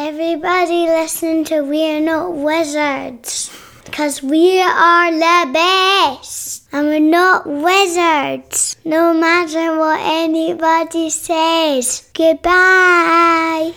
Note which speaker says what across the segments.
Speaker 1: Everybody listen to We're Not Wizards. Because we are the best. And we're not wizards. No matter what anybody says. Goodbye.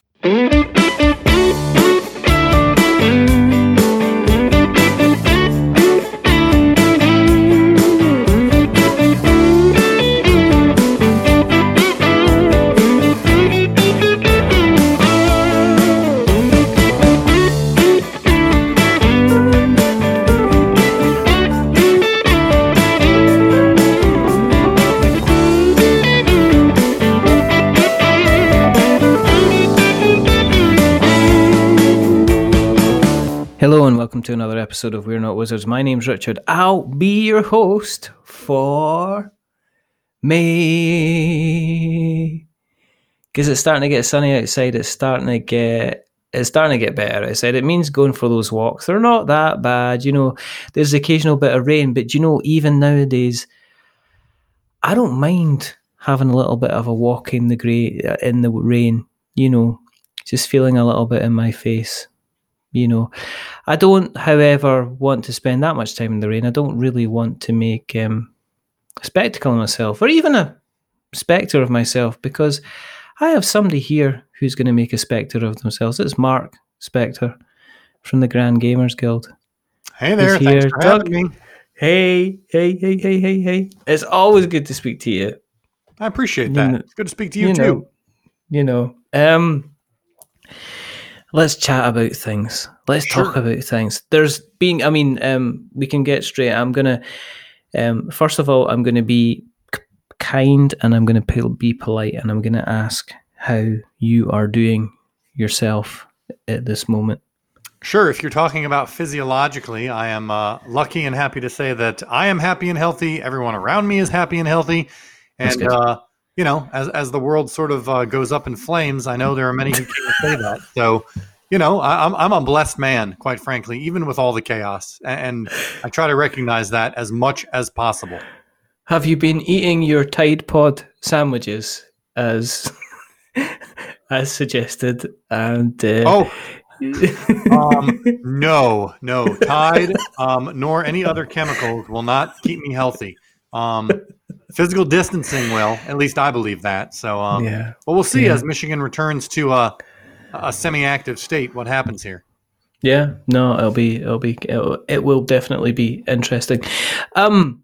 Speaker 2: Welcome to another episode of We're Not Wizards. My name's Richard. I'll be your host for May. Because it's starting to get sunny outside. It's starting to get it's starting to get better I said It means going for those walks. They're not that bad, you know. There's occasional bit of rain, but you know, even nowadays, I don't mind having a little bit of a walk in the grey in the rain. You know, just feeling a little bit in my face you know. I don't, however, want to spend that much time in the rain. I don't really want to make um, a spectacle of myself or even a spectre of myself because I have somebody here who's going to make a spectre of themselves. It's Mark Spectre from the Grand Gamers Guild.
Speaker 3: Hey there,
Speaker 2: He's
Speaker 3: thanks
Speaker 2: here.
Speaker 3: for
Speaker 2: Doug-
Speaker 3: having me.
Speaker 2: Hey, hey, hey, hey, hey, hey. It's always good to speak to you.
Speaker 3: I appreciate
Speaker 2: You
Speaker 3: that.
Speaker 2: know-
Speaker 3: It's good to speak to you,
Speaker 2: you
Speaker 3: too.
Speaker 2: know, you know. Um, let's chat about things. Let's talk about things. There's being. I mean, um, we can get straight. I'm gonna. Um, first of all, I'm gonna be k- kind and I'm gonna be polite and I'm gonna ask how you are doing yourself at this moment.
Speaker 3: Sure, if you're talking about physiologically, I am uh, lucky and happy to say that I am happy and healthy. Everyone around me is happy and healthy. And, uh, you know, as, as the world sort of uh, goes up in flames, I know there are many who can't say that. So, you know, I, I'm, I'm a blessed man, quite frankly, even with all the chaos. And I try to recognize that as much as possible.
Speaker 2: Have you been eating your Tide Pod sandwiches as as suggested? And uh,
Speaker 3: Oh, um, no, no. Tide, um, nor any other chemicals will not keep me healthy. Um, physical distancing will, at least I believe that. So, um,
Speaker 2: yeah.
Speaker 3: but we'll see
Speaker 2: Yeah.
Speaker 3: as Michigan returns to a, a semi-active state what happens here.
Speaker 2: Yeah, no, it'll be, it'll be, it'll, it will definitely be interesting. Um,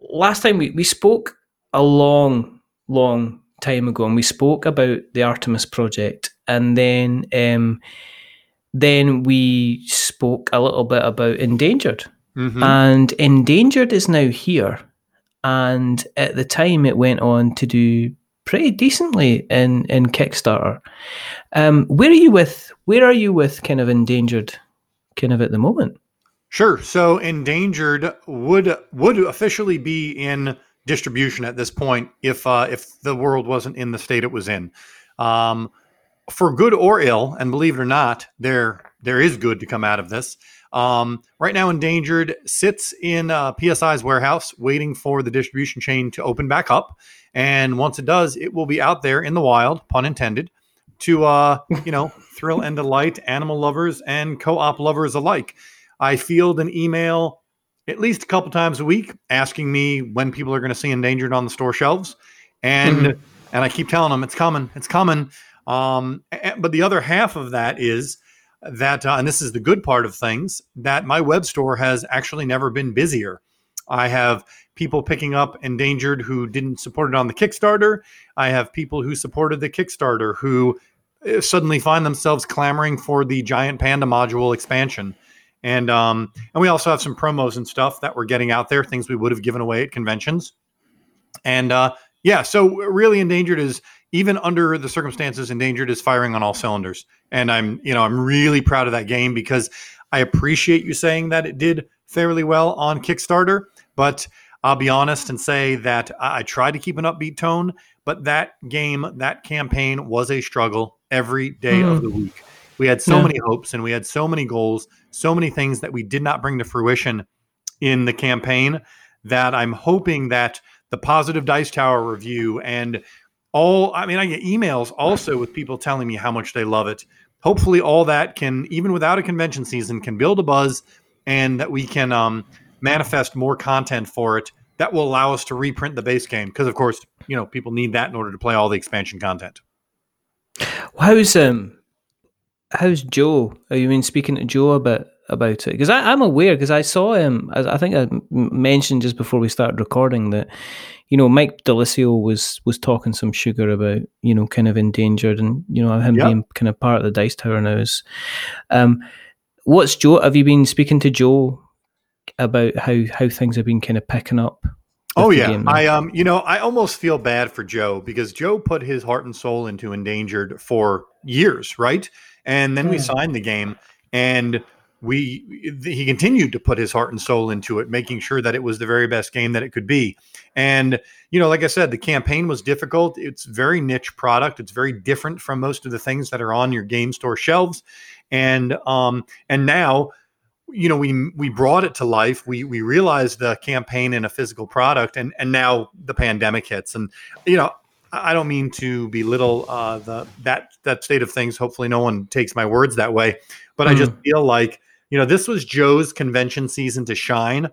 Speaker 2: last time we, we spoke a long, long time ago, and we spoke about the Artemis project, and then, um, then we spoke a little bit about endangered,
Speaker 3: Mhm.
Speaker 2: and endangered is now here, and at the time it went on to do pretty decently in in Kickstarter. Um, where are you with? Where are you with kind of endangered, kind of at the moment?
Speaker 3: Sure. So endangered would would officially be in distribution at this point if uh, if the world wasn't in the state it was in. Um, for good or ill, and believe it or not, there there is good to come out of this. Um, right now, endangered sits in uh, PSI's warehouse, waiting for the distribution chain to open back up. And once it does, it will be out there in the wild, pun intended, to uh, you know thrill and delight animal lovers and co-op lovers alike. I field an email at least a couple times a week asking me when people are going to see endangered on the store shelves, and
Speaker 2: Mhm.
Speaker 3: and I keep telling them it's coming, it's coming. Um, but the other half of that is that, uh, and this is the good part of things, that my web store has actually never been busier. I have people picking up endangered who didn't support it on the Kickstarter. I have people who supported the Kickstarter who uh, suddenly find themselves clamoring for the giant panda module expansion. And um, and we also have some promos and stuff that we're getting out there, things we would have given away at conventions. And uh, yeah, so really endangered is even under the circumstances, endangered is firing on all cylinders. And I'm you know I'm really proud of that game because I appreciate you saying that it did fairly well on Kickstarter, but I'll be honest and say that I, I tried to keep an upbeat tone, but that game, that campaign was a struggle every day of
Speaker 2: Hmm.
Speaker 3: the week. We had so
Speaker 2: Yeah.
Speaker 3: many hopes and we had so many goals, so many things that we did not bring to fruition in the campaign that I'm hoping that the positive Dice Tower review and all, I mean, I get emails also with people telling me how much they love it. hopefully all that can, even without a convention season, can build a buzz and that we can um, manifest more content for it that will allow us to reprint the base game. Because, of course, you know, people need that in order to play all the expansion content.
Speaker 2: How's um, how's Joe? Are you been speaking to Joe about about it? Because I'm aware because I saw him. I, I think I mentioned just before we started recording that you know Mike DiLisio was was talking some sugar about you know kind of endangered and you know him yep. being kind of part of the Dice Tower now. Is, um, what's Joe? Have you been speaking to Joe about how how things have been kind of picking up?
Speaker 3: Oh yeah, I um, you know, I almost feel bad for Joe because Joe put his heart and soul into Endangered for years, right? And then we signed the game, and we he continued to put his heart and soul into it, making sure that it was the very best game that it could be. And you know, like I said, the campaign was difficult. It's very niche product. It's very different from most of the things that are on your game store shelves. And um, and now you know we we brought it to life we we realized the campaign in a physical product and and now the pandemic hits and you know i don't mean to belittle uh the that that state of things hopefully no one takes my words that way but mm. i just hmm. feel like you know this was joe's convention season to shine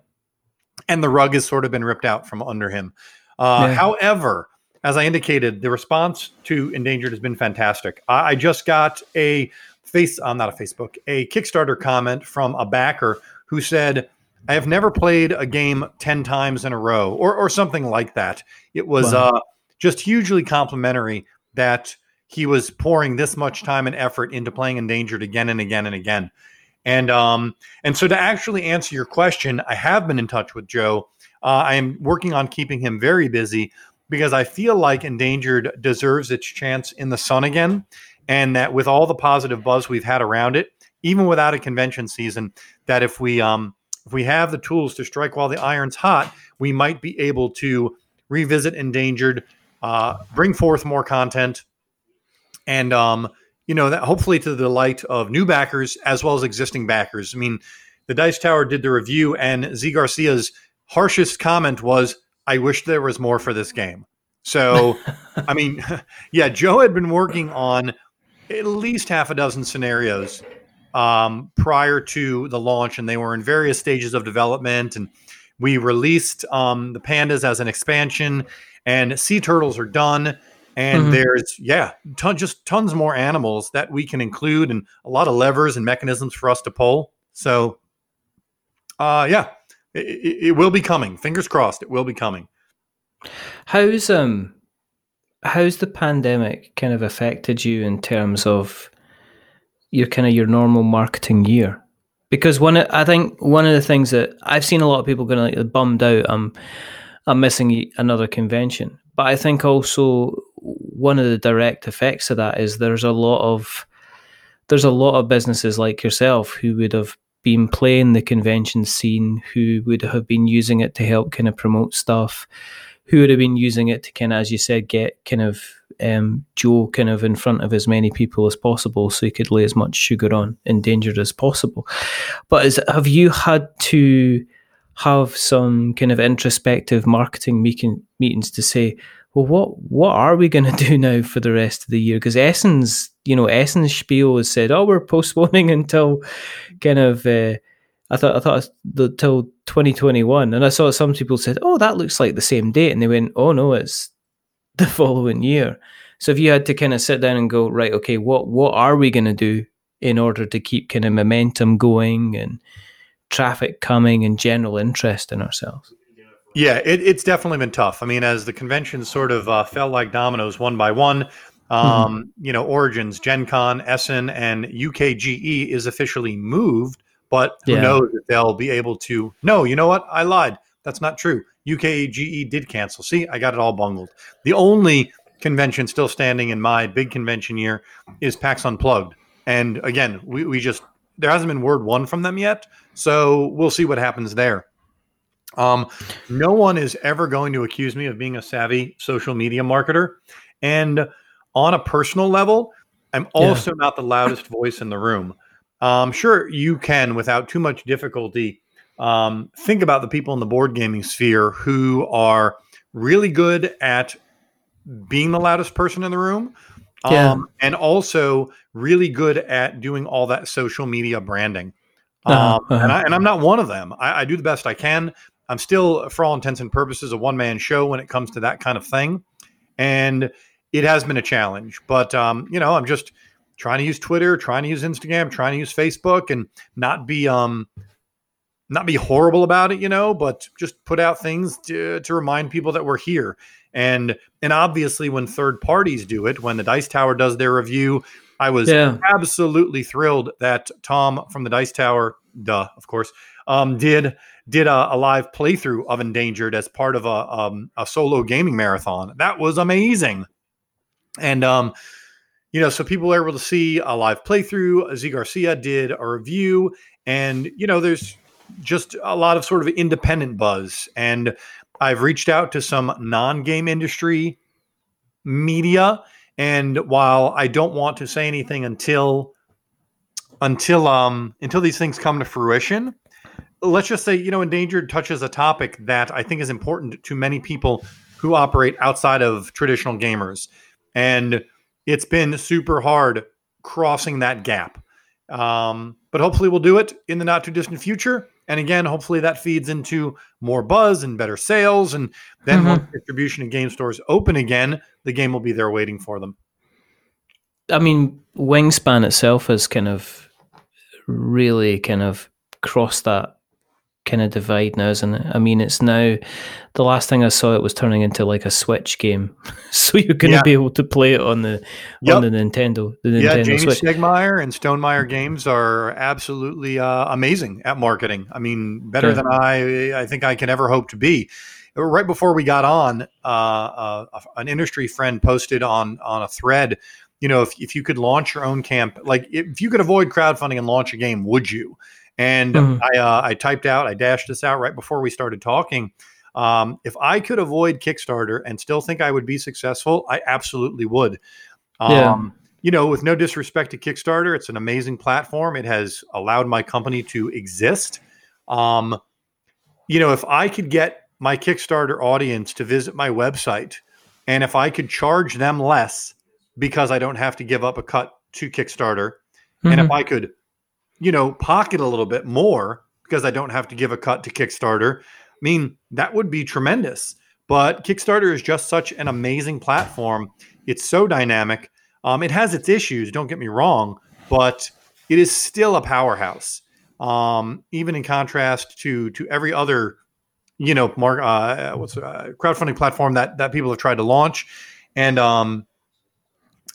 Speaker 3: and the rug has sort of been ripped out from under him uh yeah. however as i indicated the response to endangered has been fantastic I, I just got a face uh, not a Facebook, a Kickstarter comment from a backer who said, I have never played a game 10 times in a row or, or something like that. It was wow. uh, just hugely complimentary that he was pouring this much time and effort into playing Endangered again and again and again. And um, and so to actually answer your question, I have been in touch with Joe. Uh, I am working on keeping him very busy because I feel like Endangered deserves its chance in the sun again and that with all the positive buzz we've had around it, even without a convention season, that if we um, if we have the tools to strike while the iron's hot, we might be able to revisit endangered, uh, bring forth more content, and um, you know that hopefully to the delight of new backers as well as existing backers. I mean, the Dice Tower did the review, and Zee Garcia's harshest comment was, "I wish there was more for this game." So, I mean, yeah, Joe had been working on at least half a dozen scenarios um, prior to the launch, and they were in various stages of development. And we released um, the pandas as an expansion, and sea turtles are done. And mm-hmm. there's yeah, ton, just tons more animals that we can include, and a lot of levers and mechanisms for us to pull. So, uh, yeah, it, it will be coming. Fingers crossed, it will be coming.
Speaker 2: How's um how's the pandemic kind of affected you in terms of your kind of your normal marketing year? Because one, I think one of the things that I've seen a lot of people going like bummed out. I'm, I'm missing another convention. But I think also one of the direct effects of that is there's a lot of there's a lot of businesses like yourself who would have been playing the convention scene, who would have been using it to help kind of promote stuff, who would have been using it to kind of, as you said, get kind of um, Joe kind of in front of as many people as possible so he could lay as much sugar on endangered as possible. But is, have you had to have some kind of introspective marketing meeting, meetings to say, well, what what are we going to do now for the rest of the year? Because Essen's, you know, Essen's spiel has said, oh, we're postponing until kind of uh, I thought I thought the till 2021, and I saw some people said, "Oh, that looks like the same date," and they went, "Oh no, it's the following year." So if you had to kind of sit down and go, right, okay, what what are we going to do in order to keep kind of momentum going and traffic coming and general interest in ourselves?
Speaker 3: Yeah, it, it's definitely been tough. I mean, as the convention sort of uh, fell like dominoes one by one, mm-hmm. um, mm-hmm. you know, Origins, Gen Con, Essen, and UKGE is officially moved but who yeah. knows if they'll be able to? No, you know what? I lied. That's not true. UKGE did cancel. See, I got it all bungled. The only convention still standing in my big convention year is PAX Unplugged. And again, we, we just, there hasn't been word one from them yet. So we'll see what happens there. Um, no one is ever going to accuse me of being a savvy social media marketer. And on a personal level, I'm also yeah. not the loudest voice in the room. Um, sure, you can without too much difficulty um, think about the people in the board gaming sphere who are really good at being the loudest person in the room,
Speaker 2: Yeah.
Speaker 3: um, and also really good at doing all that social media branding. Um,
Speaker 2: Uh-huh,
Speaker 3: And,
Speaker 2: uh-huh.
Speaker 3: I, and I'm not one of them. I, I do the best I can. I'm still, for all intents and purposes, a one man show when it comes to that kind of thing. And it has been a challenge. But, um, you know, I'm just trying to use Twitter, trying to use Instagram, trying to use Facebook and not be, um, not be horrible about it, you know, but just put out things to, to remind people that we're here. And and obviously when third parties do it, when the Dice Tower does their review, I was
Speaker 2: Yeah.
Speaker 3: absolutely thrilled that Tom from the Dice Tower, duh, of course, um, did did a, a live playthrough of Endangered as part of a um, a solo gaming marathon. That was amazing, and um, you know, so people were able to see a live playthrough. Zee Garcia did a review, and you know, there's just a lot of sort of independent buzz. And I've reached out to some non-game industry media, and while I don't want to say anything until until um until these things come to fruition, let's just say you know endangered touches a topic that I think is important to many people who operate outside of traditional gamers, and it's been super hard crossing that gap. Um, but hopefully we'll do it in the not too distant future. And again, hopefully that feeds into more buzz and better sales. And then
Speaker 2: Mhm.
Speaker 3: once distribution and game stores open again, the game will be there waiting for them.
Speaker 2: I mean, Wingspan itself has kind of really kind of crossed that kind of divide now, isn't it? I mean, it's now the last thing I saw it was turning into like a Switch game, so you're going to
Speaker 3: Yeah.
Speaker 2: be able to play it on the
Speaker 3: Yep.
Speaker 2: on the Nintendo, the
Speaker 3: Yeah,
Speaker 2: Nintendo
Speaker 3: Jamey
Speaker 2: Switch.
Speaker 3: Stegmaier and Stonemaier Games are absolutely uh, amazing at marketing. I mean, better
Speaker 2: Yeah.
Speaker 3: than I I think I can ever hope to be. Right before we got on, uh, uh, an industry friend posted on on a thread. You know, if, if you could launch your own camp, like if you could avoid crowdfunding and launch a game, would you? And
Speaker 2: Mhm.
Speaker 3: I uh, I typed out, I dashed this out right before we started talking. Um, if I could avoid Kickstarter and still think I would be successful, I absolutely would. Um,
Speaker 2: Yeah.
Speaker 3: You know, with no disrespect to Kickstarter, it's an amazing platform. It has allowed my company to exist. Um, you know, if I could get my Kickstarter audience to visit my website and if I could charge them less because I don't have to give up a cut to Kickstarter, and if
Speaker 2: Mhm.
Speaker 3: I could, you know, pocket a little bit more because I don't have to give a cut to Kickstarter, I mean, that would be tremendous. But Kickstarter is just such an amazing platform. It's so dynamic. Um, it has its issues, don't get me wrong, but it is still a powerhouse. Um, even in contrast to to every other, you know, mar- uh, what's uh, crowdfunding platform that that people have tried to launch, and um,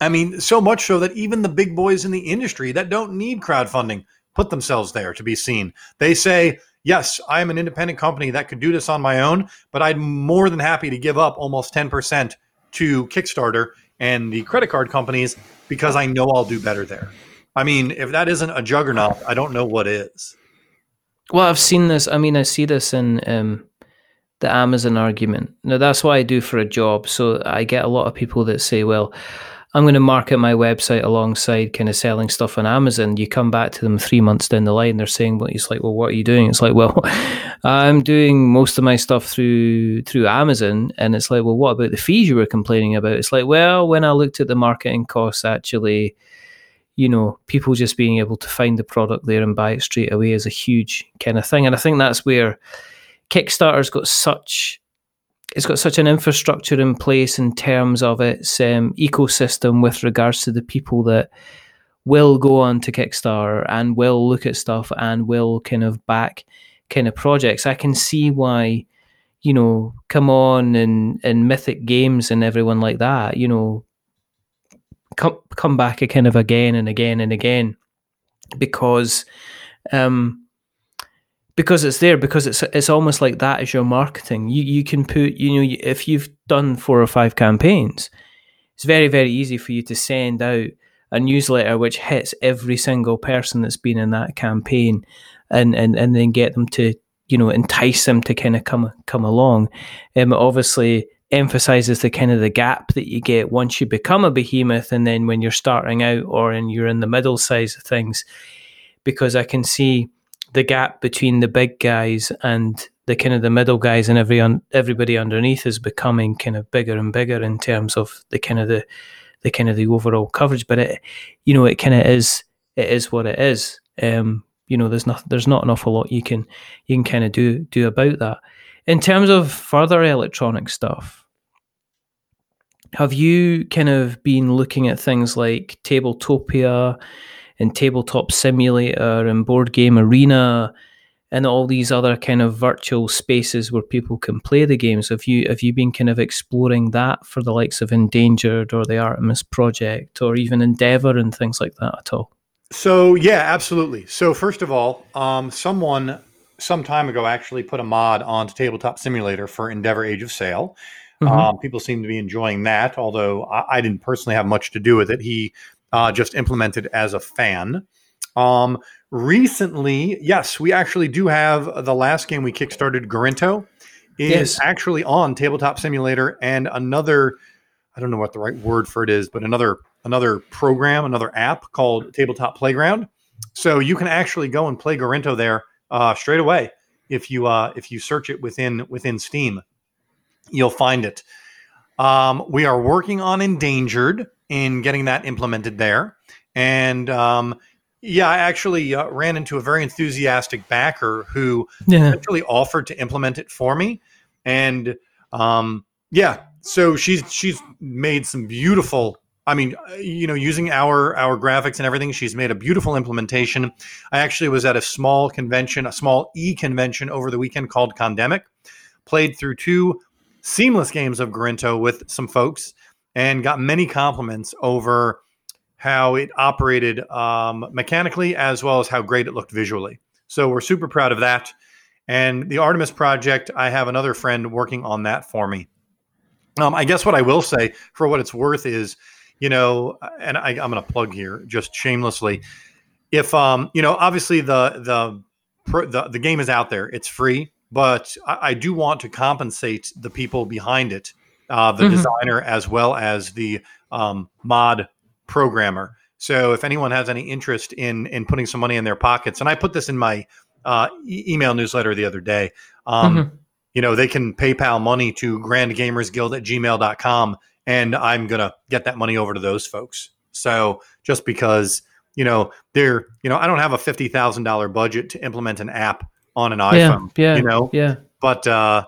Speaker 3: I mean, so much so that even the big boys in the industry that don't need crowdfunding put themselves there to be seen. They say, yes, I am an independent company that could do this on my own, but I'm more than happy to give up almost 10% to Kickstarter and the credit card companies because I know I'll do better there. I mean, if that isn't a juggernaut, I don't know what is.
Speaker 2: Well, I've seen this. I mean, I see this in um, the Amazon argument. Now, that's what I do for a job. So I get a lot of people that say, well, I'm going to market my website alongside kind of selling stuff on Amazon. You come back to them three months down the line, they're saying, well, it's like, well, what are you doing? It's like, well, I'm doing most of my stuff through through Amazon. And it's like, well, what about the fees you were complaining about? It's like, well, when I looked at the marketing costs, actually, you know, people just being able to find the product there and buy it straight away is a huge kind of thing. And I think that's where Kickstarter's got such it's got such an infrastructure in place in terms of its um, ecosystem with regards to the people that will go on to Kickstarter and will look at stuff and will kind of back kind of projects. I can see why, you know, CMON and and Mythic Games and everyone like that, you know, come come back a kind of again and again and again because um because it's there because it's it's almost like that is your marketing. You you can put you know if you've done four or five campaigns it's very very easy for you to send out a newsletter which hits every single person that's been in that campaign and and and then get them to you know entice them to kind of come come along. Um, obviously emphasizes the kind of the gap that you get once you become a behemoth and then when you're starting out or and you're in the middle size of things. Because i can see the gap between the big guys and the kind of the middle guys and every un, everybody underneath is becoming kind of bigger and bigger in terms of the kind of the the kind of the overall coverage. But it, you know, it kind of is it is what it is. Um, you know, there's not there's not an awful lot you can you can kind of do do about that. In terms of further electronic stuff, have you kind of been looking at things like Tabletopia and Tabletop Simulator and Board Game Arena and all these other kind of virtual spaces where people can play the games? Have you have you been kind of exploring that for the likes of Endangered or the Artemis Project or even Endeavor and things like that at all?
Speaker 3: So yeah, absolutely. So first of all, um, someone some time ago actually put a mod onto Tabletop Simulator for Endeavor Age of Sail. Mm-hmm. Um, people seem to be enjoying that, although I, I, didn't personally have much to do with it. He uh, just implemented as a fan. Um, recently, yes, we actually do have the last game we kickstarted, Gorinto, is yes. actually on Tabletop Simulator and another. I don't know what the right word for it is, but another another program, another app called Tabletop Playground. So you can actually go and play Gorinto there uh, straight away if you uh, if you search it within within Steam. You'll find it. Um, we are working on Endangered in getting that implemented there, and um, yeah, I actually uh, ran into a very enthusiastic backer who yeah. actually offered to implement it for me, and um, yeah, so she's she's made some beautiful I mean, uh, you know, using our our graphics and everything, she's made a beautiful implementation. I actually was at a small convention, a small e convention over the weekend called Condemic. Played through two seamless games of Gorinto with some folks, and got many compliments over how it operated um, mechanically as well as how great it looked visually. So we're super proud of that. And the Artemis project, I have another friend working on that for me. Um, I guess what I will say, for what it's worth, is you know, and I, I'm going to plug here just shamelessly. If um, you know, obviously the the the, the game is out there, it's free, but I, I do want to compensate the people behind it, uh, the mm-hmm. designer as well as the um, mod programmer. So if anyone has any interest in in putting some money in their pockets, and I put this in my uh, e- email newsletter the other day, um, mm-hmm. you know, they can PayPal money to grandgamersguild at gmail.com and I'm gonna get that money over to those folks. So just because you know they're you know I don't have a fifty thousand dollar budget to implement an app on an iPhone.
Speaker 2: Yeah, yeah,
Speaker 3: you know,
Speaker 2: yeah.
Speaker 3: But uh,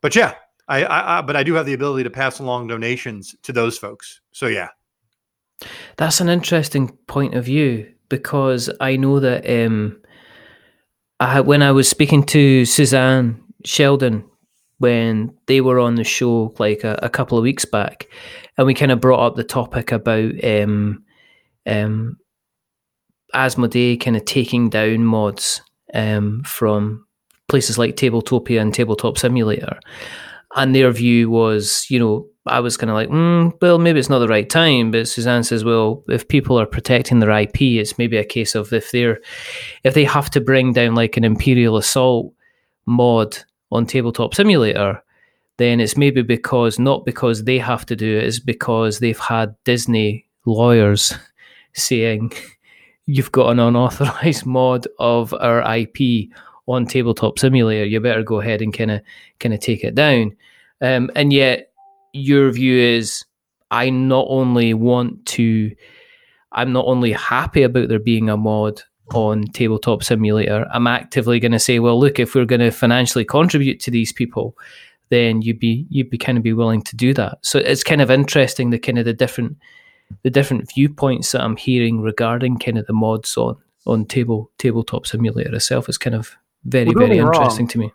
Speaker 3: but yeah, I, I, I but I do have the ability to pass along donations to those folks. So yeah,
Speaker 2: that's an interesting point of view because I know that um, I, when I was speaking to Suzanne Sheldon when they were on the show like a, a couple of weeks back, and we kind of brought up the topic about um, um, Asmodee kind of taking down mods um, from places like Tabletopia and Tabletop Simulator. And their view was, you know, I was kind of like, mm, well, maybe it's not the right time. But Suzanne says, well, if people are protecting their IP, it's maybe a case of if they're, if they have to bring down like an Imperial Assault mod on Tabletop Simulator, then it's maybe because not because they have to do it, it's because they've had Disney lawyers saying you've got an unauthorized mod of our IP on Tabletop Simulator. You better go ahead and kind of kind of take it down. Um, and yet, your view is I not only want to, I'm not only happy about there being a mod on Tabletop Simulator, I'm actively going to say, well, look, if we're going to financially contribute to these people, then you'd be you'd be kind of be willing to do that. So it's kind of interesting the kind of the different the different viewpoints that I'm hearing regarding kind of the mods on on table tabletop simulator itself is kind of very very interesting wrong. to me.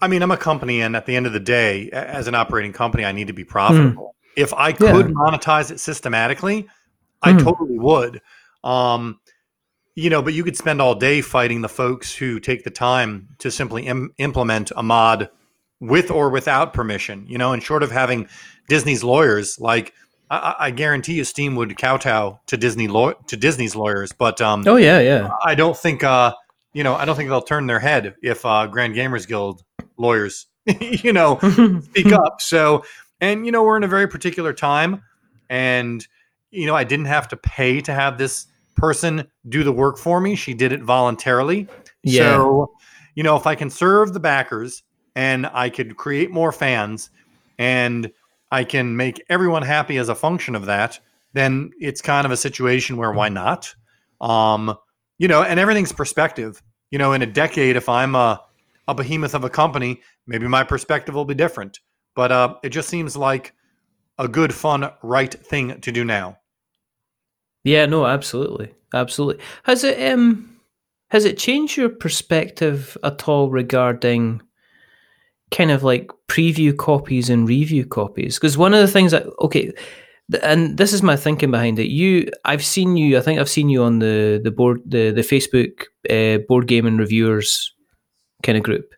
Speaker 3: I mean, I'm a company, and at the end of the day, as an operating company, I need to be profitable. Mm. If I could yeah. monetize it systematically, I mm. totally would. Um, you know, but you could spend all day fighting the folks who take the time to simply Im- implement a mod with or without permission, you know, and short of having Disney's lawyers, like I, I guarantee you, Steam would kowtow to Disney law- to Disney's lawyers. But um,
Speaker 2: oh yeah, yeah,
Speaker 3: I don't think uh, you know, I don't think they'll turn their head if uh, Grand Gamers Guild lawyers, you know, speak up. So, and you know, we're in a very particular time, and you know, I didn't have to pay to have this person do the work for me. She did it voluntarily. Yeah. So, you know, if I can serve the backers and I could create more fans and I can make everyone happy as a function of that, then it's kind of a situation where why not? Um, you know, and everything's perspective. You know, in a decade, if I'm a, a behemoth of a company, maybe my perspective will be different. But uh, it just seems like a good, fun, right thing to do now.
Speaker 2: Yeah, no, absolutely, absolutely. Has it um has it changed your perspective at all regarding kind of like preview copies and review copies? Because one of the things that okay, and this is my thinking behind it. You, I've seen you. I think I've seen you on the the board the the Facebook uh, board game and reviewers kind of group.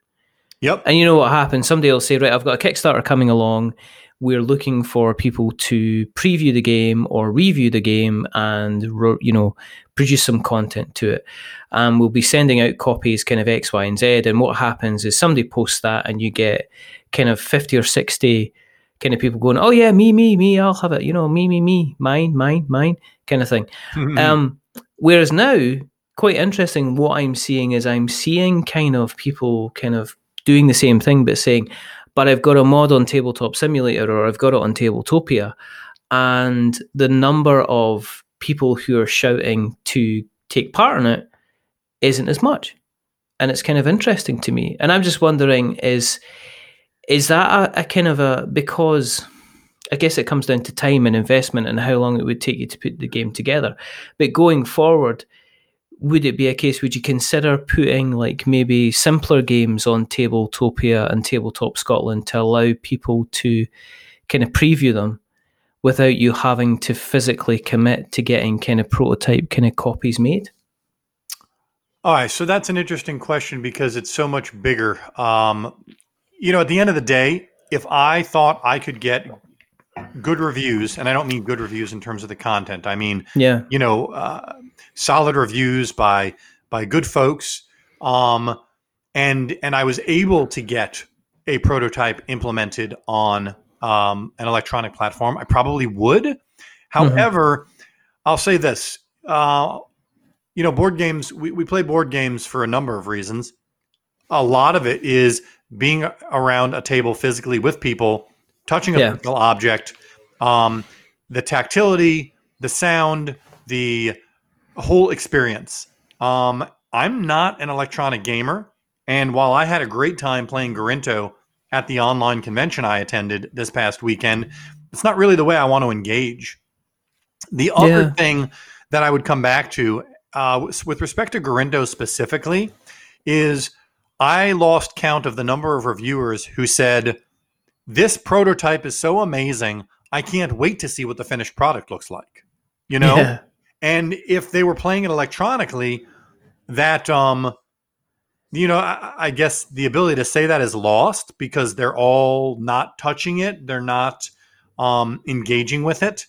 Speaker 3: Yep.
Speaker 2: And you know what happens? Somebody will say, right, I've got a Kickstarter coming along. We're looking for people to preview the game or review the game and, you know, produce some content to it. And we'll be sending out copies kind of X, Y, and Z. And what happens is somebody posts that and you get kind of 50 or 60 kind of people going, oh, yeah, me, me, me, I'll have it. You know, me, me, me, mine, mine, mine kind of thing. um, whereas now, quite interesting, what I'm seeing is I'm seeing kind of people kind of doing the same thing, but saying, but I've got a mod on Tabletop Simulator or I've got it on Tabletopia. And the number of people who are shouting to take part in it isn't as much. And it's kind of interesting to me. And I'm just wondering is is that a, a kind of a because I guess it comes down to time and investment and how long it would take you to put the game together. But going forward, would it be a case would you consider putting like maybe simpler games on tabletopia and tabletop scotland to allow people to kind of preview them without you having to physically commit to getting kind of prototype kind of copies made
Speaker 3: all right so that's an interesting question because it's so much bigger um, you know at the end of the day if i thought i could get good reviews and i don't mean good reviews in terms of the content i mean
Speaker 2: yeah
Speaker 3: you know uh, solid reviews by by good folks. Um, and and I was able to get a prototype implemented on um, an electronic platform. I probably would. Mm-hmm. However, mm-hmm. I'll say this: uh, you know, board games. We, we play board games for a number of reasons. A lot of it is being around a table physically with people, touching a yeah. physical object, um, the tactility, the sound, the whole experience. Um, I'm not an electronic gamer, and while I had a great time playing Gorinto at the online convention I attended this past weekend, it's not really the way I want to engage. The other yeah. thing that I would come back to, uh, with respect to Gorinto specifically, is I lost count of the number of reviewers who said, This prototype is so amazing. I can't wait to see what the finished product looks like. You know? Yeah. And if they were playing it electronically, that um, you know, I, I, guess the ability to say that is lost because they're all not touching it, they're not um, engaging with it.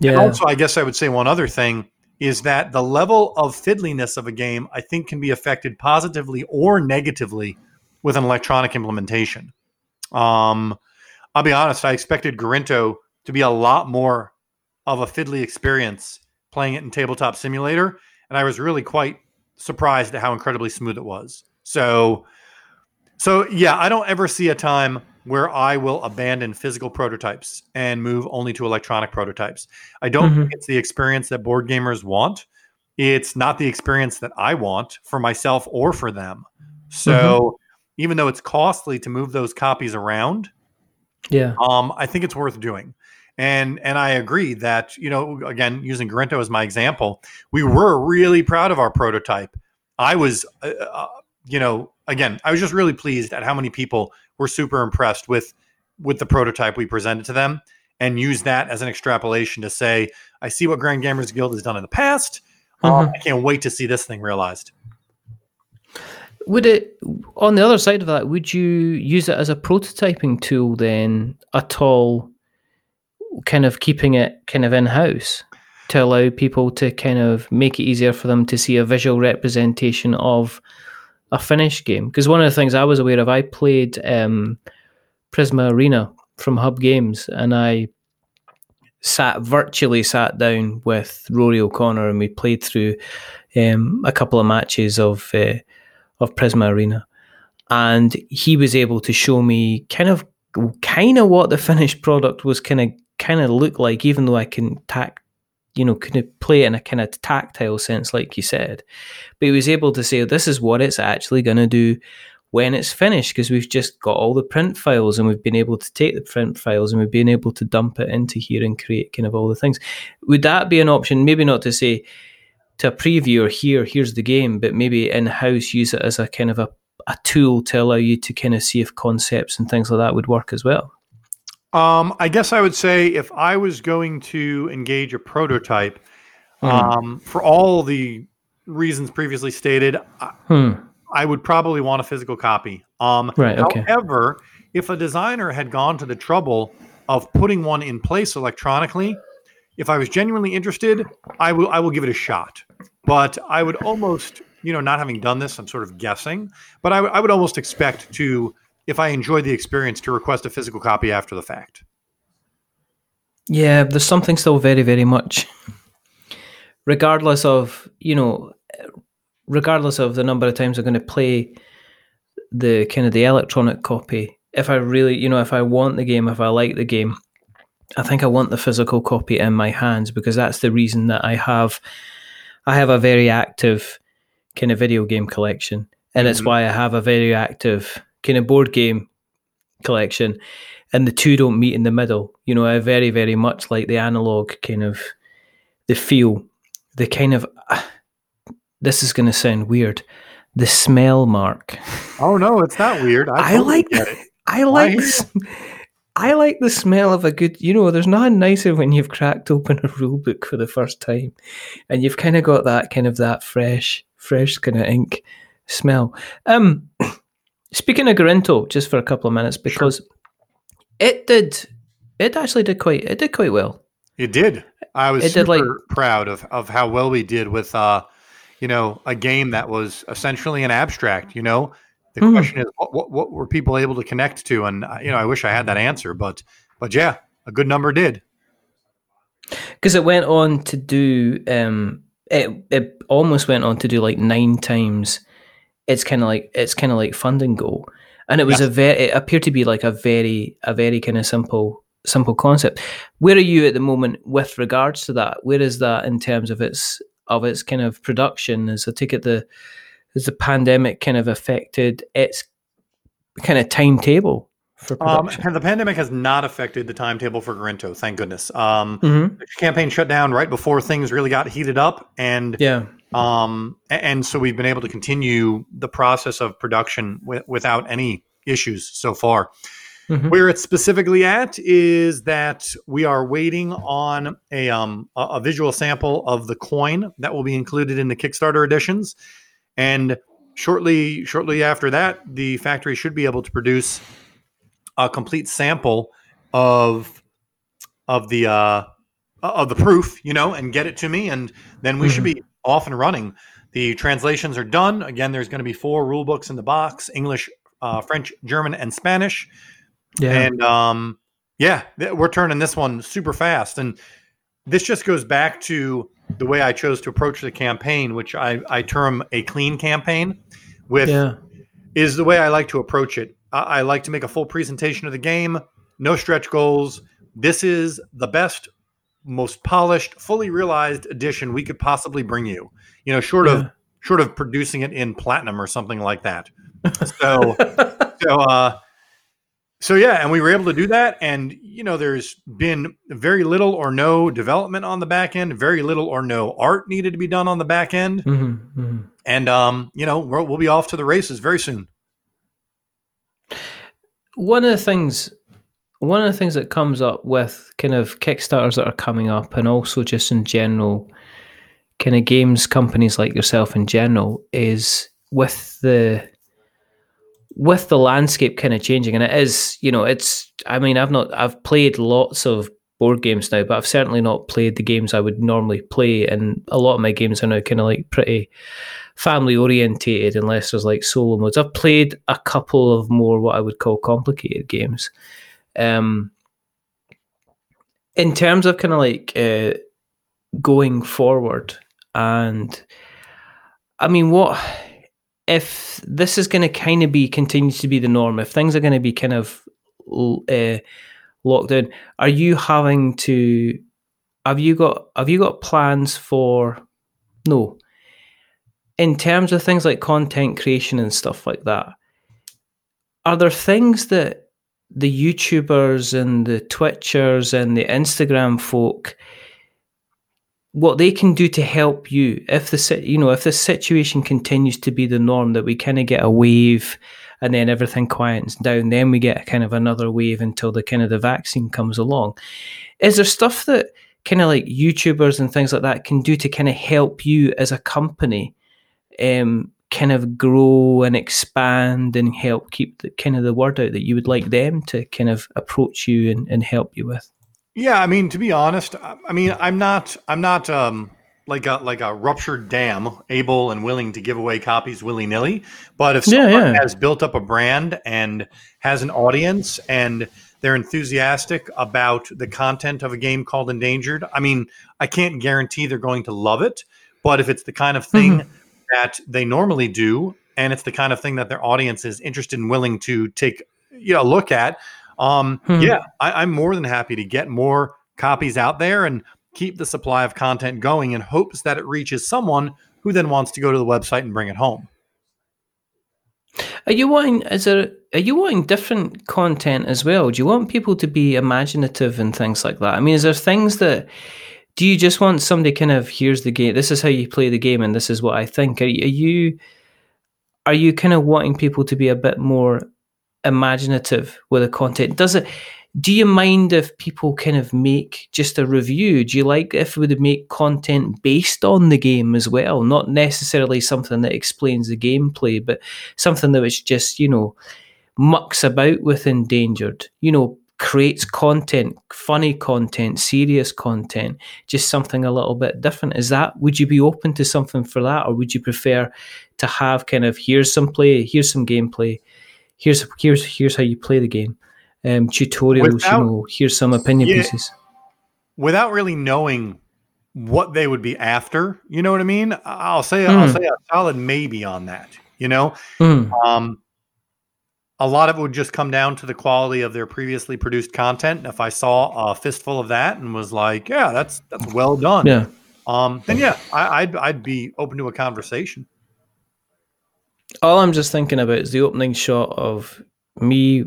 Speaker 3: Yeah. And also, I guess I would say one other thing is that the level of fiddliness of a game, I think, can be affected positively or negatively with an electronic implementation. Um, I'll be honest, I expected Gorinto to be a lot more of a fiddly experience playing it in Tabletop Simulator, and I was really quite surprised at how incredibly smooth it was. So, so yeah, I don't ever see a time where I will abandon physical prototypes and move only to electronic prototypes. I don't mm-hmm. think it's the experience that board gamers want. It's not the experience that I want for myself or for them. So, mm-hmm. even though it's costly to move those copies around,
Speaker 2: yeah,
Speaker 3: um, I think it's worth doing. And and I agree that you know again using Gorinto as my example, we were really proud of our prototype. I was, uh, uh, you know, again, I was just really pleased at how many people were super impressed with with the prototype we presented to them, and use that as an extrapolation to say, I see what Grand Gamers Guild has done in the past. Um, mm-hmm. I can't wait to see this thing realized.
Speaker 2: Would it, on the other side of that, would you use it as a prototyping tool then at all kind of keeping it kind of in house to allow people to kind of make it easier for them to see a visual representation of a finished game. Because one of the things I was aware of, I played um, Prisma Arena from Hub Games, and I sat virtually sat down with Rory O'Connor, and we played through um, a couple of matches of uh, of Prisma Arena, and he was able to show me kind of kind of what the finished product was kind of kind of look like, even though I can tack you know, couldn't play in a kind of tactile sense, like you said. But he was able to say, this is what it's actually going to do when it's finished, because we've just got all the print files and we've been able to take the print files and we've been able to dump it into here and create kind of all the things. Would that be an option? Maybe not to say to a previewer, here, here's the game, but maybe in house use it as a kind of a, a tool to allow you to kind of see if concepts and things like that would work as well.
Speaker 3: Um, I guess I would say if I was going to engage a prototype,
Speaker 2: Hmm.
Speaker 3: um, for all the reasons previously stated, I,
Speaker 2: Hmm.
Speaker 3: I would probably want a physical copy. Um,
Speaker 2: Right, okay.
Speaker 3: However, if a designer had gone to the trouble of putting one in place electronically, if I was genuinely interested, I will I will give it a shot. But I would almost, you know, not having done this, I'm sort of guessing, but I, w- I would almost expect to, if I enjoyed the experience, to request a physical copy after the fact.
Speaker 2: Yeah, there's something still very, very much, regardless of, you know, regardless of the number of times I'm going to play the kind of the electronic copy. If I really, you know, if I want the game, if I like the game, I think I want the physical copy in my hands because that's the reason that I have, I have a very active kind of video game collection, and it's
Speaker 3: Mhm.
Speaker 2: why I have a very active kind of board game collection and the two don't meet in the middle. You know, I very, very much like the analog kind of the feel, the kind of. this is going to sound weird. The smell mark.
Speaker 3: Oh no, it's not weird.
Speaker 2: I,
Speaker 3: totally
Speaker 2: like.
Speaker 3: it.
Speaker 2: I like. I like the smell of a good. You know, there's nothing nicer when you've cracked open a rule book for the first time, and you've kind of got that kind of that fresh, fresh kind of ink smell. Um, speaking of Gorinto, just for a couple of minutes, because it did, it actually did quite, it did quite well.
Speaker 3: It did. I was
Speaker 2: It did,
Speaker 3: super
Speaker 2: like-
Speaker 3: proud of of how well we did with uh, you know, a game that was essentially an abstract. You know, the
Speaker 2: Mhm.
Speaker 3: question is, what, what what were people able to connect to? And uh, you know, I wish I had that answer, but but yeah, a good number did.
Speaker 2: because it went on to do um it it almost went on to do like nine times it's kind of like it's kind of like funding goal and it was
Speaker 3: Yes.
Speaker 2: a very it appeared to be like a very a very kind of simple simple concept where are you at the moment with regards to that where is that in terms of its of its kind of production as i take it the has the pandemic kind of affected its kind of timetable for
Speaker 3: Um,
Speaker 2: production
Speaker 3: and the pandemic has not affected the timetable for Gorinto, thank goodness. Um,
Speaker 2: Mhm.
Speaker 3: the campaign shut down right before things really got heated up, and
Speaker 2: yeah
Speaker 3: um, and so we've been able to continue the process of production wi- without any issues so far.
Speaker 2: Mhm.
Speaker 3: Where it's specifically at is that we are waiting on a um a, a visual sample of the coin that will be included in the Kickstarter editions, and shortly shortly after that, the factory should be able to produce a complete sample of of the uh of the proof, you know, and get it to me, and then we should be off and running. The translations are done. Again, there's going to be four rule books in the box: English, uh, French, German, and Spanish.
Speaker 2: yeah
Speaker 3: And um, yeah, th- we're turning this one super fast. And this just goes back to the way I chose to approach the campaign, which I, I term a clean campaign. With
Speaker 2: yeah
Speaker 3: is the way I like to approach it. I, I like to make a full presentation of the game, no stretch goals. This is the best, most polished, fully realized edition we could possibly bring you. You know, short
Speaker 2: Yeah.
Speaker 3: of short of producing it in platinum or something like that. So so uh so yeah and we were able to do that and you know there's been very little or no development on the back end very little or no art needed to be done on the back end
Speaker 2: Mhm, mhm.
Speaker 3: and um you know we'll, we'll be off to the races very soon
Speaker 2: one of the things one of the things that comes up with kind of kickstarters that are coming up and also just in general kind of games companies like yourself in general is with the with the landscape kind of changing. And it is you know it's i mean i've not i've played lots of board games now but i've certainly not played the games i would normally play. And a lot of my games are now kind of like pretty family orientated unless there's like solo modes. I've played a couple of more what i would call complicated games um in terms of kind of like uh, going forward and i mean what if this is going to kind of be continues to be the norm if things are going to be kind of uh, locked in, are you having to have you got have you got plans for no. In terms of things like content creation and stuff like that are there things that the youtubers and the twitchers and the instagram folk what they can do to help you if the you know if the situation continues to be the norm that we kind of get a wave and then everything quiets down then we get kind of another wave until the kind of the vaccine comes along. Is there stuff that kind of like youtubers and things like that can do to kind of help you as a company um kind of grow and expand and help keep the kind of the word out that you would like them to kind of approach you and, and help you with
Speaker 3: Yeah, I mean, to be honest, I mean, I'm not, I'm not um, like a like a ruptured dam, able and willing to give away copies willy nilly. But if someone
Speaker 2: yeah.
Speaker 3: has built up a brand and has an audience and they're enthusiastic about the content of a game called Endangered, I mean, I can't guarantee they're going to love it. But if it's the kind of thing that they normally do, and it's the kind of thing that their audience is interested and willing to take, you know, a look at, um,
Speaker 2: Hmm.
Speaker 3: yeah, I, I'm more than happy to get more copies out there and keep the supply of content going in hopes that it reaches someone who then wants to go to the website and bring it home.
Speaker 2: Are you wanting? Is there? Are you wanting different content as well? Do you want people to be imaginative and things like that? I mean, is there things that? Do you just want somebody kind of here's the game? This is how you play the game, and this is what I think. Are, you- are you? Kind of wanting people to be a bit more imaginative with the content? Does it? Do you mind if people kind of make just a review? Do you like if we would make content based on the game as well, not necessarily something that explains the gameplay, but something that was just you know mucks about with endangered you know creates content funny content serious content just something a little bit different is that would you be open to something for that or would you prefer to have kind of here's some play here's some gameplay here's here's here's how you play the game um tutorials
Speaker 3: Without-
Speaker 2: you know here's some opinion
Speaker 3: Yeah.
Speaker 2: pieces
Speaker 3: Without really knowing what they would be after, you know what I mean? I'll say I'll
Speaker 2: Mhm.
Speaker 3: say a solid maybe on that. You know,
Speaker 2: Mm,
Speaker 3: Um, a lot of it would just come down to the quality of their previously produced content. If I saw a fistful of that and was like, "Yeah, that's that's well done,"
Speaker 2: yeah
Speaker 3: um, then yeah, I, I'd I'd be open to a conversation.
Speaker 2: all i'm just thinking about is the opening shot of me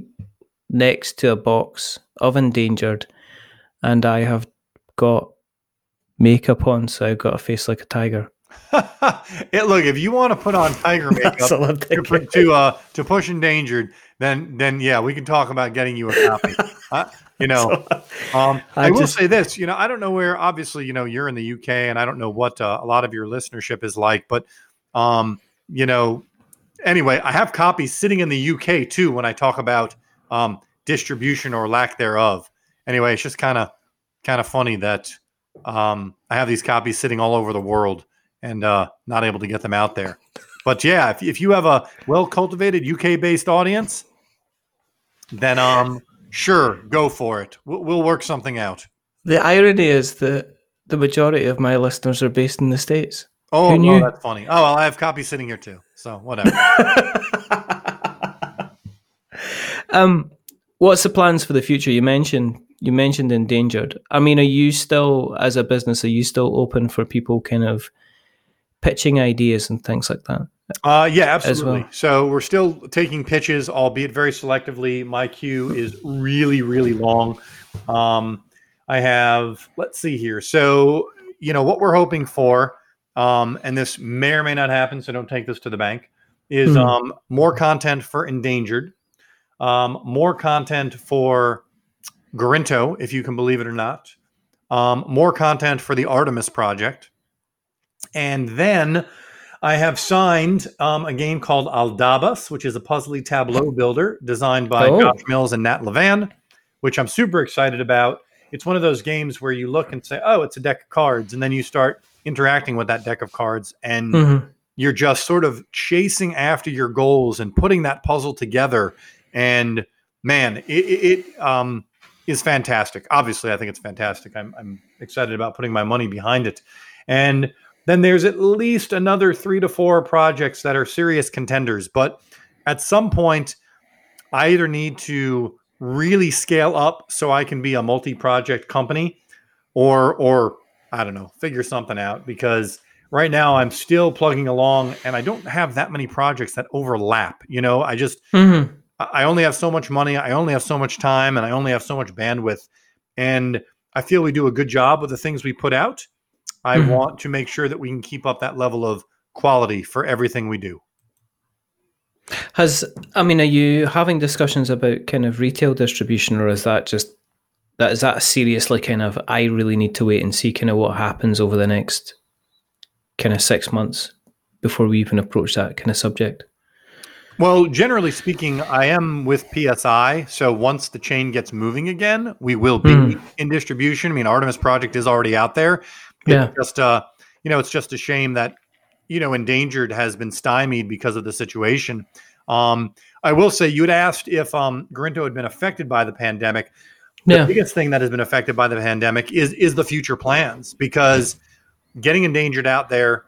Speaker 2: next to a box of endangered and i have got makeup on so i've got a face like a tiger
Speaker 3: it, look, if you want to put on tiger makeup to, to uh to push endangered, then then yeah, we can talk about getting you a copy. Uh, you know, um, I,
Speaker 2: I
Speaker 3: will
Speaker 2: just-
Speaker 3: say this. You know, I don't know where. Obviously, you know, you're in the UK, and I don't know what uh, a lot of your listenership is like. But, um, you know, anyway, I have copies sitting in the UK too. When I talk about um, distribution or lack thereof. Anyway, it's just kind of kind of funny that um, I have these copies sitting all over the world and uh, not able to get them out there. But yeah, if, if you have a well cultivated UK based audience, then um, sure, go for it. We'll, we'll work something out.
Speaker 2: the irony is that the majority of my listeners are based in the states
Speaker 3: Oh, oh, that's funny. Oh, well, I have copies sitting here too. So whatever.
Speaker 2: um what's the plans for the future you mentioned you mentioned endangered i mean are you still as a business are you still open for people kind of pitching ideas and things like that
Speaker 3: Uh, yeah, absolutely.
Speaker 2: well.
Speaker 3: So we're still taking pitches, albeit very selectively. My queue is really, really long. Um, I have, let's see here. So, you know, what we're hoping for, um, and this may or may not happen, so don't take this to the bank, is
Speaker 2: Hmm.
Speaker 3: um, more content for Endangered, um, more content for Gorinto, if you can believe it or not, um, more content for the Artemis Project. And then I have signed um, a game called Aldabas, which is a puzzly tableau builder designed by
Speaker 2: Oh.
Speaker 3: Josh Mills and Nat Levan, which I'm super excited about. It's one of those games where you look and say, "Oh, it's a deck of cards," and then you start interacting with that deck of cards, and
Speaker 2: Mhm.
Speaker 3: you're just sort of chasing after your goals and putting that puzzle together. And man, it, it, it um, is fantastic. Obviously, I think it's fantastic. I'm, I'm excited about putting my money behind it. And then there's at least another three to four projects that are serious contenders. But at some point, I either need to really scale up so I can be a multi project company, or or I don't know, figure something out because right now I'm still plugging along and I don't have that many projects that overlap. You know, I just
Speaker 2: Mm-hmm.
Speaker 3: I only have so much money, I only have so much time, and I only have so much bandwidth. And I feel we do a good job with the things we put out. I
Speaker 2: Mhm.
Speaker 3: want to make sure that we can keep up that level of quality for everything we do.
Speaker 2: Has I mean, are you having discussions about kind of retail distribution, or is that just that is that seriously kind of I really need to wait and see kind of what happens over the next kind of six months before we even approach that kind of subject?
Speaker 3: Well, generally speaking, I am with PSI. So once the chain gets moving again, we will be
Speaker 2: Mhm.
Speaker 3: in distribution. I mean, Artemis Project is already out there. It's
Speaker 2: Yeah.
Speaker 3: just uh, you know, it's just a shame that you know, endangered has been stymied because of the situation. Um, I will say, you had asked if um, Gorinto had been affected by the pandemic. The
Speaker 2: Yeah.
Speaker 3: biggest thing that has been affected by the pandemic is is the future plans because getting endangered out there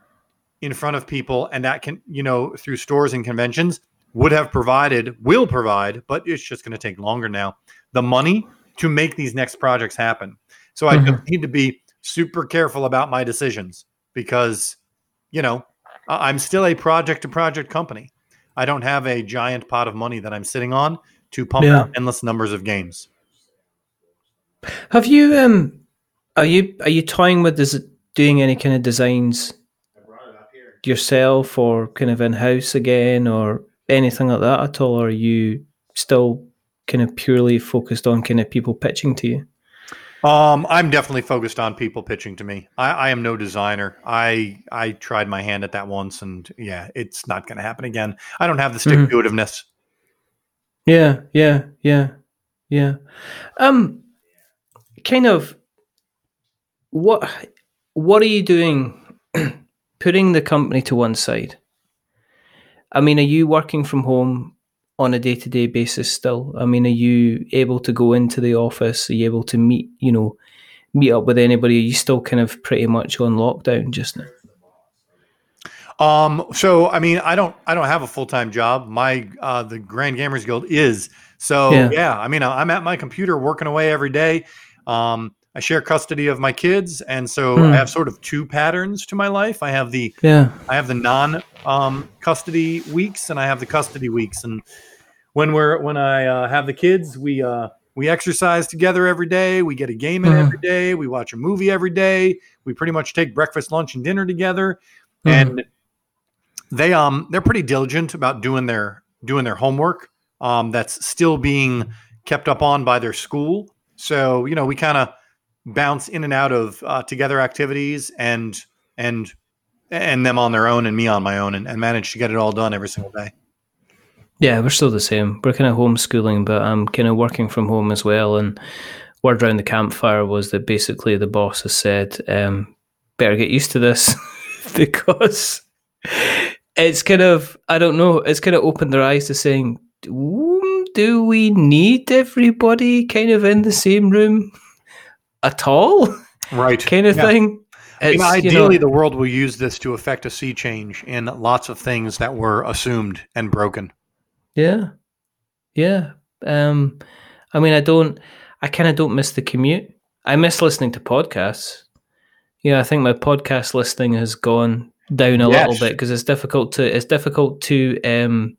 Speaker 3: in front of people and that can you know through stores and conventions would have provided will provide but it's just going to take longer now the money to make these next projects happen so i just need to be super careful about my decisions because you know i'm still a project to project company i don't have a giant pot of money that i'm sitting on to pump
Speaker 2: Yeah.
Speaker 3: out endless numbers of games
Speaker 2: Have you um are you are you toying with is it doing any kind of designs yourself or kind of in house again or anything like that at all? Or are you still kind of purely focused on kind of people pitching to you?
Speaker 3: Um, I'm definitely focused on people pitching to me. I, I am no designer. I I tried my hand at that once, and yeah, it's not going to happen again. I don't have the stick
Speaker 2: Mhm.
Speaker 3: to itiveness.
Speaker 2: Yeah, yeah, yeah, yeah. Um, kind of. What What are you doing? putting the company to one side. I mean, are you working from home on a day to day basis still? I mean, are you able to go into the office? Are you able to meet? You know, meet up with anybody? Are you still kind of pretty much on lockdown just now?
Speaker 3: Um, so I mean, I don't I don't have a full time job. My uh, the Grand Gamers Guild is so
Speaker 2: Yeah.
Speaker 3: yeah. I mean, I'm at my computer working away every day. Um, I share custody of my kids, and so
Speaker 2: Hmm.
Speaker 3: I have sort of two patterns to my life. I have the
Speaker 2: Yeah.
Speaker 3: I have the non um, custody weeks and I have the custody weeks. And when we're when I uh, have the kids, we uh, we exercise together every day. We get a game in
Speaker 2: Mhm.
Speaker 3: every day. We watch a movie every day. We pretty much take breakfast, lunch, and dinner together.
Speaker 2: Mhm.
Speaker 3: And they um they're pretty diligent about doing their doing their homework. Um, that's still being kept up on by their school. So you know we kind of bounce in and out of uh, together activities and and and them on their own and me on my own and, and manage to get it all done every single day.
Speaker 2: Yeah, we're still the same. We're kind of homeschooling, but I'm kind of working from home as well. And word around the campfire was that basically the boss has said, um, better get used to this because it's kind of, I don't know, it's kind of opened their eyes to saying, "Mm, do we need everybody kind of in the same room at all?
Speaker 3: Right.
Speaker 2: kind of
Speaker 3: Yeah.
Speaker 2: thing.
Speaker 3: I mean,
Speaker 2: It's, you know-
Speaker 3: ideally, the world will use this to affect a sea change in lots of things that were assumed and broken.
Speaker 2: Yeah. Yeah. Um I mean I don't I kind of don't miss the commute. I miss listening to podcasts. Yeah, I think my podcast listening has gone down a little bit because it's difficult to it's difficult to um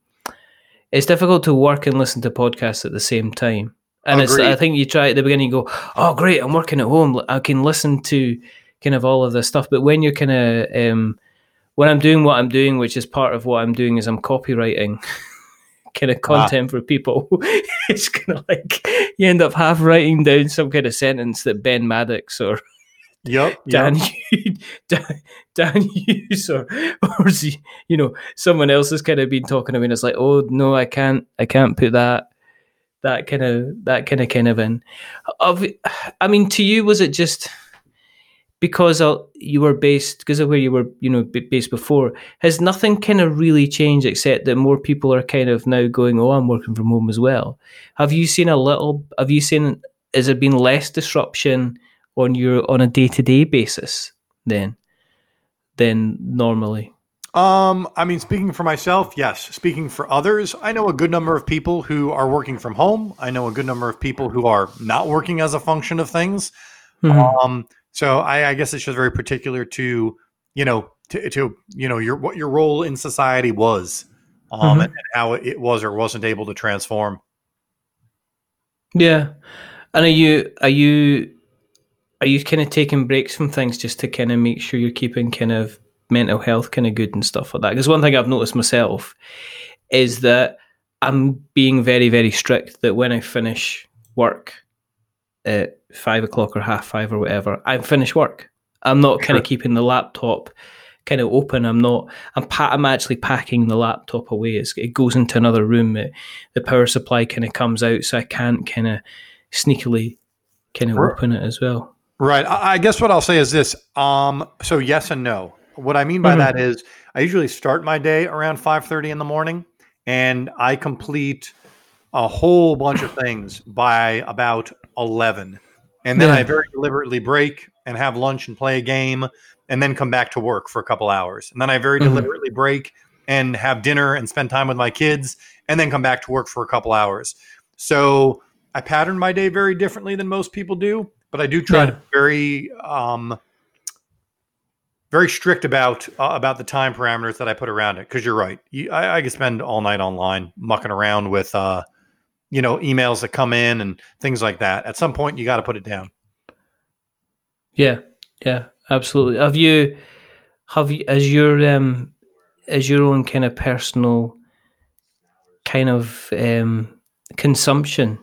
Speaker 2: it's difficult to work and listen to podcasts at the same time. And it's I think you try at the beginning you go, "Oh great, I'm working at home. I can listen to kind of all of this stuff." But when you're kind of um when I'm doing what I'm doing, which is part of what I'm doing is I'm copywriting kind of
Speaker 3: Ah.
Speaker 2: content for people. it's kind of like you end up half writing down some kind of sentence that Ben Maddox or
Speaker 3: Yep.
Speaker 2: Dan, Dan, Dan Hughes or or you know someone else has kind of been talking to me and it's like oh no I can't I can't put that that kind of that kind of kind of in of I mean to you was it just because you were based because of where you were you know based before has nothing kind of really changed except that more people are kind of now going oh I'm working from home as well have you seen a little have you seen has there been less disruption on your on a day to day basis then than normally.
Speaker 3: Um, I mean, speaking for myself, yes. Speaking for others, I know a good number of people who are working from home. I know a good number of people who are not working as a function of things.
Speaker 2: Mhm.
Speaker 3: Um, so I, I guess it's just very particular to you know to, to you know your what your role in society was, um,
Speaker 2: Mhm.
Speaker 3: and, and how it was or wasn't able to transform.
Speaker 2: Yeah, and are you are you are you kind of taking breaks from things just to kind of make sure you're keeping kind of mental health kind of good and stuff like that? Because one thing I've noticed myself is that I'm being very very strict that when I finish work at five o'clock or half five or whatever, I'm finished work. I'm not kind of keeping the laptop kind of open. I'm not. I'm pa- I'm actually packing the laptop away. It's, it goes into another room. It, the power supply kind of comes out, so I can't kind of sneakily kind of
Speaker 3: Right.
Speaker 2: open it as well.
Speaker 3: Right. I, I guess what I'll say is this. Um, so yes and no. What I mean by
Speaker 2: Mhm.
Speaker 3: that is I usually start my day around five thirty in the morning, and I complete a whole bunch of things by about eleven, and then
Speaker 2: Yeah.
Speaker 3: I very deliberately break and have lunch and play a game, and then come back to work for a couple hours, and then I very
Speaker 2: Mhm.
Speaker 3: deliberately break and have dinner and spend time with my kids, and then come back to work for a couple hours. So I pattern my day very differently than most people do, but I do try
Speaker 2: Yeah.
Speaker 3: to very um, very strict about uh, about the time parameters that I put around it. Because you're right, you, I, I could spend all night online mucking around with uh, you know emails that come in and things like that. At some point, you got to put it down.
Speaker 2: Yeah, yeah, absolutely. Have you have you as your um as your own kind of personal kind of um consumption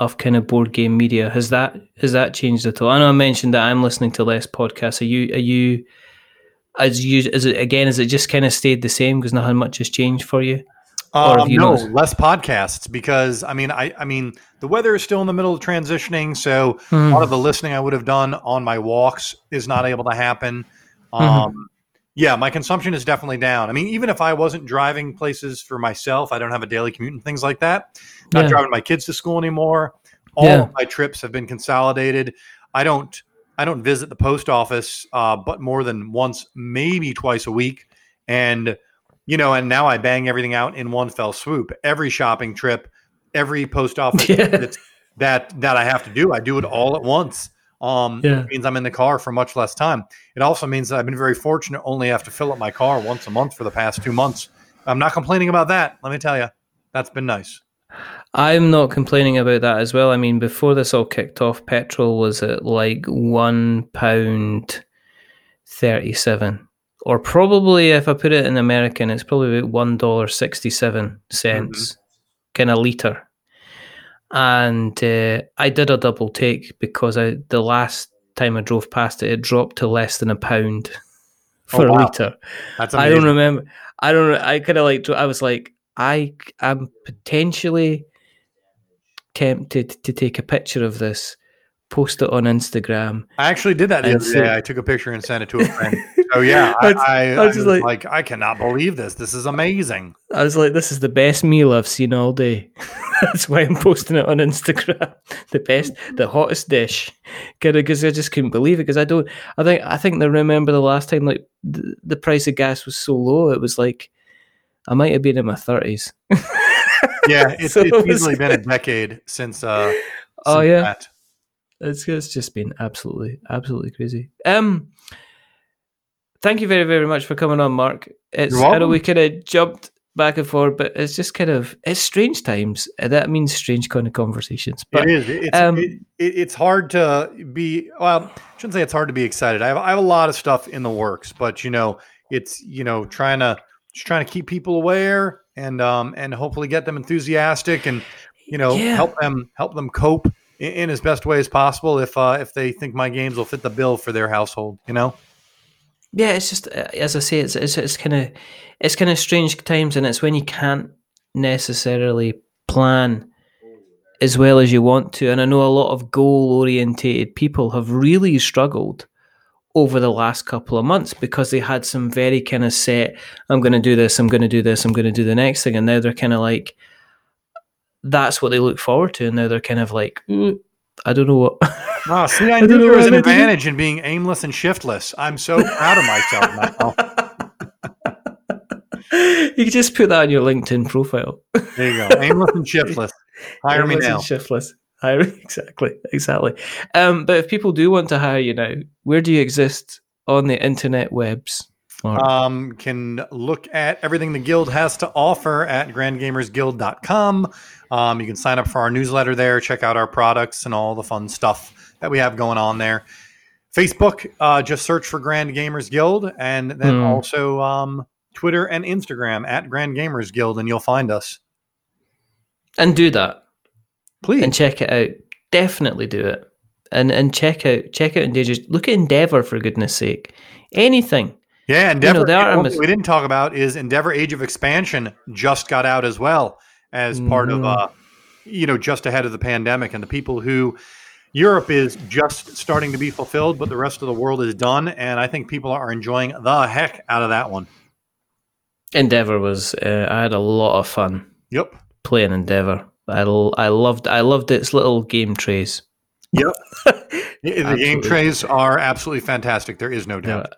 Speaker 2: of kind of board game media has that has that changed at all? I know I mentioned that I'm listening to less podcasts. Are you are you as you is it again? Is it just kind of stayed the same because nothing much has changed for you?
Speaker 3: Um,
Speaker 2: you
Speaker 3: no,
Speaker 2: noticed-
Speaker 3: less podcasts because I mean, I I mean, the weather is still in the middle of transitioning, so a lot of the listening I would have done on my walks is not able to happen. Um, Yeah, my consumption is definitely down. I mean, even if I wasn't driving places for myself, I don't have a daily commute and things like that. Not
Speaker 2: Yeah.
Speaker 3: driving my kids to school anymore. All
Speaker 2: Yeah.
Speaker 3: of my trips have been consolidated. I don't I don't visit the post office, uh, but more than once, maybe twice a week. And you know, and now I bang everything out in one fell swoop. Every shopping trip, every post office
Speaker 2: Yeah.
Speaker 3: that that I have to do, I do it all at once. Um,
Speaker 2: Yeah.
Speaker 3: It means I'm in the car for much less time. It also means that I've been very fortunate. Only have to fill up my car once a month for the past two months. I'm not complaining about that. Let me tell you, that's been nice.
Speaker 2: I'm not complaining about that as well. I mean, before this all kicked off, petrol was at like one pound thirty-seven, or probably if I put it in American, it's probably about one dollar sixty-seven cents, kind of liter. And uh, I did a double take because I the last time I drove past it, it dropped to less than a pound
Speaker 3: Oh,
Speaker 2: for a liter.
Speaker 3: That's
Speaker 2: I don't remember. I don't. I kind of like. I was like, I am potentially tempted to take a picture of this, post it on Instagram.
Speaker 3: I actually did that the other day. I took a picture and sent it to a friend. oh yeah, I,
Speaker 2: I was-
Speaker 3: I,
Speaker 2: I was
Speaker 3: like,
Speaker 2: like-
Speaker 3: I cannot believe this. This is amazing.
Speaker 2: I was like, this is the best meal I've seen all day. That's why I'm posting it on Instagram. The best, the hottest dish, because I just couldn't believe it. Because I don't. I think. I think I remember the last time like the, the price of gas was so low. It was like I might have been in my thirties.
Speaker 3: Yeah, it's,
Speaker 2: So
Speaker 3: it's
Speaker 2: it was-
Speaker 3: easily been a decade since. Uh,
Speaker 2: Oh, yeah.
Speaker 3: that.
Speaker 2: It's, it's just been absolutely, absolutely crazy. Um, thank you very, very much for coming on, Mark. It's I know we kind of jumped back and forth, but it's just kind of it's strange times. Uh, That means strange kind of conversations. But
Speaker 3: it is. It's
Speaker 2: um,
Speaker 3: it, it, it's hard to be. Well, I shouldn't say it's hard to be excited. I have, I have a lot of stuff in the works, but you know, it's you know trying to just trying to keep people aware and um and hopefully get them enthusiastic and you know
Speaker 2: Yeah.
Speaker 3: help them help them cope in, in as best way as possible if uh if they think my games will fit the bill for their household. You know.
Speaker 2: yeah, it's just uh, as I say, it's it's, it's kind of it's kind of strange times, and it's when you can't necessarily plan as well as you want to. And I know a lot of goal orientated people have really struggled over the last couple of months because they had some very kind of set, I'm going to do this, I'm going to do this, I'm going to do the next thing. And now they're kind of like, that's what they look forward to. And now they're kind of like, "Mm, I don't know what.
Speaker 3: Oh, see, I,
Speaker 2: I
Speaker 3: knew
Speaker 2: don't
Speaker 3: there was an advantage in being aimless and shiftless. I'm so proud of myself now.
Speaker 2: you can just put that on your LinkedIn profile.
Speaker 3: There you go. Aimless and shiftless. Hire me now.
Speaker 2: and Shiftless. Hire exactly, exactly. Um, but if people do want to hire you now, where do you exist on the internet webs?
Speaker 3: Um, can look at everything the guild has to offer at grandgamersguild.com. Um, you can sign up for our newsletter there, check out our products and all the fun stuff that we have going on there. Facebook, uh, just search for Grand Gamers Guild, and then
Speaker 2: Hmm.
Speaker 3: also um, Twitter and Instagram at Grand Gamers Guild, and you'll find us.
Speaker 2: and do that.
Speaker 3: Please.
Speaker 2: and check it out. Definitely do it. And and check out check out Endeavour. Look at Endeavour for goodness sake. Anything.
Speaker 3: Yeah, Endeavor.
Speaker 2: Artemis-
Speaker 3: thing we didn't talk about is Endeavor Age of Expansion just got out as well as part of,
Speaker 2: Mhm.
Speaker 3: uh, you know, just ahead of the pandemic. And the people who Europe is just starting to be fulfilled, but the rest of the world is done. And I think people are enjoying the heck out of that one.
Speaker 2: Endeavour was. Uh, I had a lot of fun
Speaker 3: Yep.
Speaker 2: playing Endeavour. I, l- I loved I loved its little game trays.
Speaker 3: Yep. The game trays are absolutely fantastic. There is no doubt.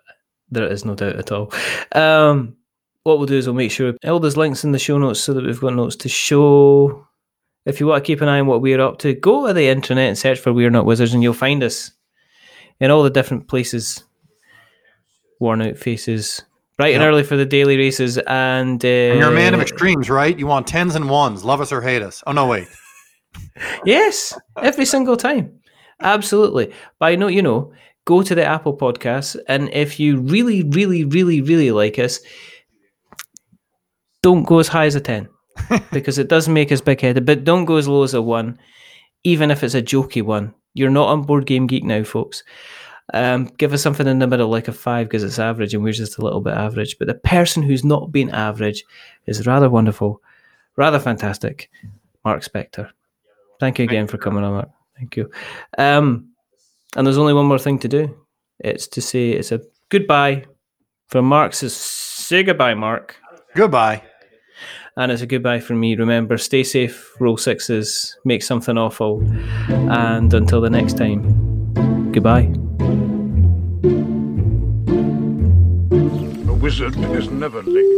Speaker 2: There is no doubt at all. Um, what we'll do is we'll make sure all those links in the show notes so that we've got notes to show. If you want to keep an eye on what we're up to, go to the internet and search for We're Not Wizards, and you'll find us in all the different places. Worn out faces, bright and early for the daily races, and, uh,
Speaker 3: And you're a man of extremes, right? You want tens and ones, love us or hate us. Oh, no, wait.
Speaker 2: Yes, every single time. Absolutely. But I know, you know, go to the Apple Podcasts, and if you really, really, really, really like us, don't go as high as a 10 because it does make us big headed, but don't go as low as a 1, even if it's a jokey one. You're not on Board Game Geek now, folks. Um, give us something in the middle, like a 5, because it's average, and we're just a little bit average. But the person who's not been average is rather wonderful, rather fantastic. Mark Spector. Thank you again for coming on, Mark. Thank you. Um, and there's only one more thing to do. It's to say it's a goodbye from Mark. Says say goodbye, Mark.
Speaker 3: Goodbye.
Speaker 2: And it's a goodbye from me. Remember, stay safe, roll sixes, make something awful. And until the next time, goodbye.
Speaker 4: A wizard is never late.